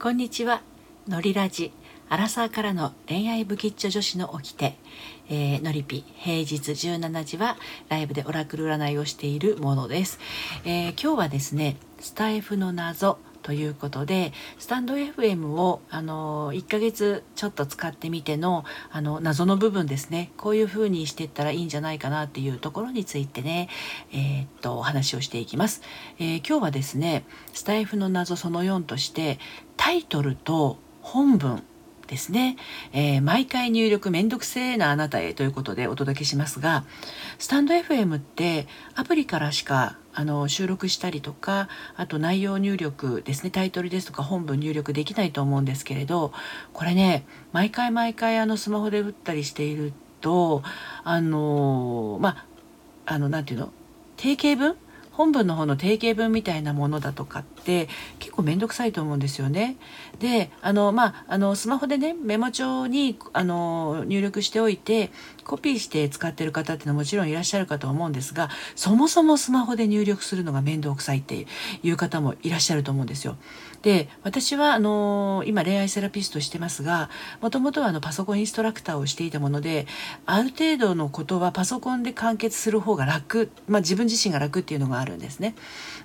こんにちは。のりラジアラサーからの恋愛ブキッチョ女子の掟、えー、のりぴ平日17時はライブでオラクル占いをしているものです、えー、今日はですねスタイフの謎ということでスタンド FM をあの1ヶ月ちょっと使ってみてのあの謎の部分ですね。こういう風にしていったらいいんじゃないかなっていうところについてねえー、っとお話をしていきます、えー、今日はですねスタイフの謎その4としてタイトルと本文ですね、えー、毎回入力めんどくせえなあなたへということでお届けしますがスタンド FM ってアプリからしかあの収録したりとかあと内容入力ですねタイトルですとか本文入力できないと思うんですけれどこれね毎回毎回あのスマホで打ったりしているとあのまああの何て言うの？定型文本文の方の定型文みたいなものだとかって結構面倒くさいと思うんですよね。であのまああのスマホでねメモ帳にあの入力しておいてコピーして使ってる方っていうのはもちろんいらっしゃるかと思うんですがそもそもスマホで入力するのが面倒くさいっていう方もいらっしゃると思うんですよ。で私はあの今恋愛セラピストしてますがもともとはあのパソコンインストラクターをしていたものである程度のことはパソコンで完結する方が楽、まあ、自分自身が楽っていうのがあるるんですね。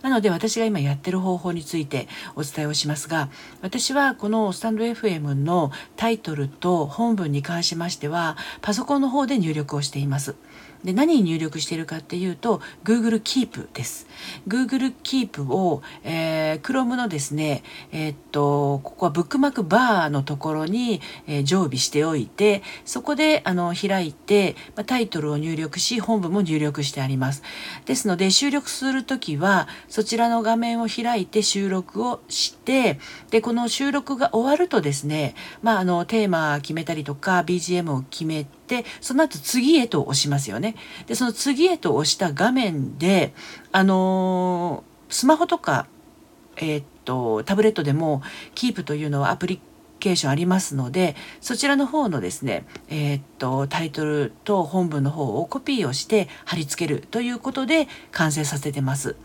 なので私が今やってる方法についてお伝えをしますが私はこのスタンド FM のタイトルと本文に関しましてはパソコンの方で入力をしています。で何に入力しているかっていうと Google Keep です。Google Keep を、えー、Chrome のですね、えー、っとここはブックマークバーのところに、えー、常備しておいてそこであの開いて、ま、タイトルを入力し本文も入力してあります。ですので収録する時はそちらの画面を開いて収録をしてでこの収録が終わるとですね、まあ、あのテーマ決めたりとか BGM を決めてその後次へと押しますよね。でその次へと押した画面であのー、スマホとかえー、っとタブレットでも Keep というのはアプリケーションありますのでそちらの方のですねえー、っとタイトルと本文の方をコピーをして貼り付けるということで完成させてます。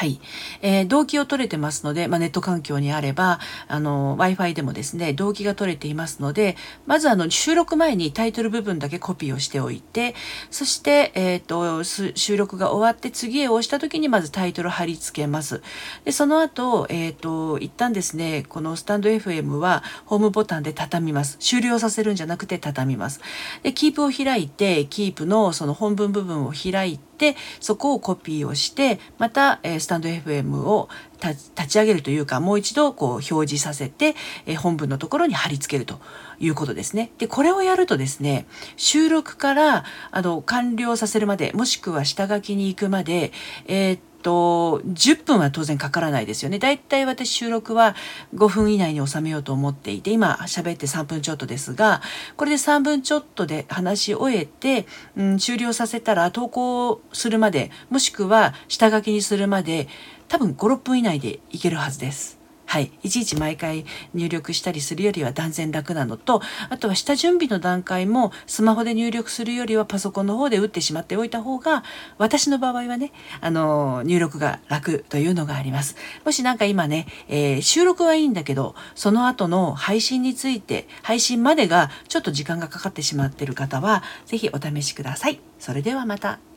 はい。えー、動機を取れてますので、まあ、ネット環境にあれば、あの、Wi-Fi でもですね、動機が取れていますので、まずあの、収録前にタイトル部分だけコピーをしておいて、そして、えっ、ー、と、収録が終わって次へ押した時にまずタイトル貼り付けます。で、その後、えっ、ー、と、一旦ですね、このスタンド FM はホームボタンで畳みます。終了させるんじゃなくて畳みます。で、キープを開いて、キープのその本文部分を開いて、でそこをコピーをしてまた、えー、スタンド FM を立ち上げるというかもう一度こう表示させて、えー、本文のところに貼り付けるということですね。でこれをやるとですね収録からあの完了させるまでもしくは下書きに行くまで、えー、と、10分は当然かからないですよね。だいたい私収録は5分以内に収めようと思っていて、今喋って3分ちょっとですが、これで3分ちょっとで話し終えて、うん、終了させたら投稿するまで、もしくは下書きにするまで、多分5、6分以内でいけるはずです。はい、いちいち毎回入力したりするよりは断然楽なのとあとは下準備の段階もスマホで入力するよりはパソコンの方で打ってしまっておいた方が私の場合はねあの入力が楽というのがあります。もし何か今ね、えー、収録はいいんだけどその後の配信について配信までがちょっと時間がかかってしまってる方は是非お試しください。それではまた。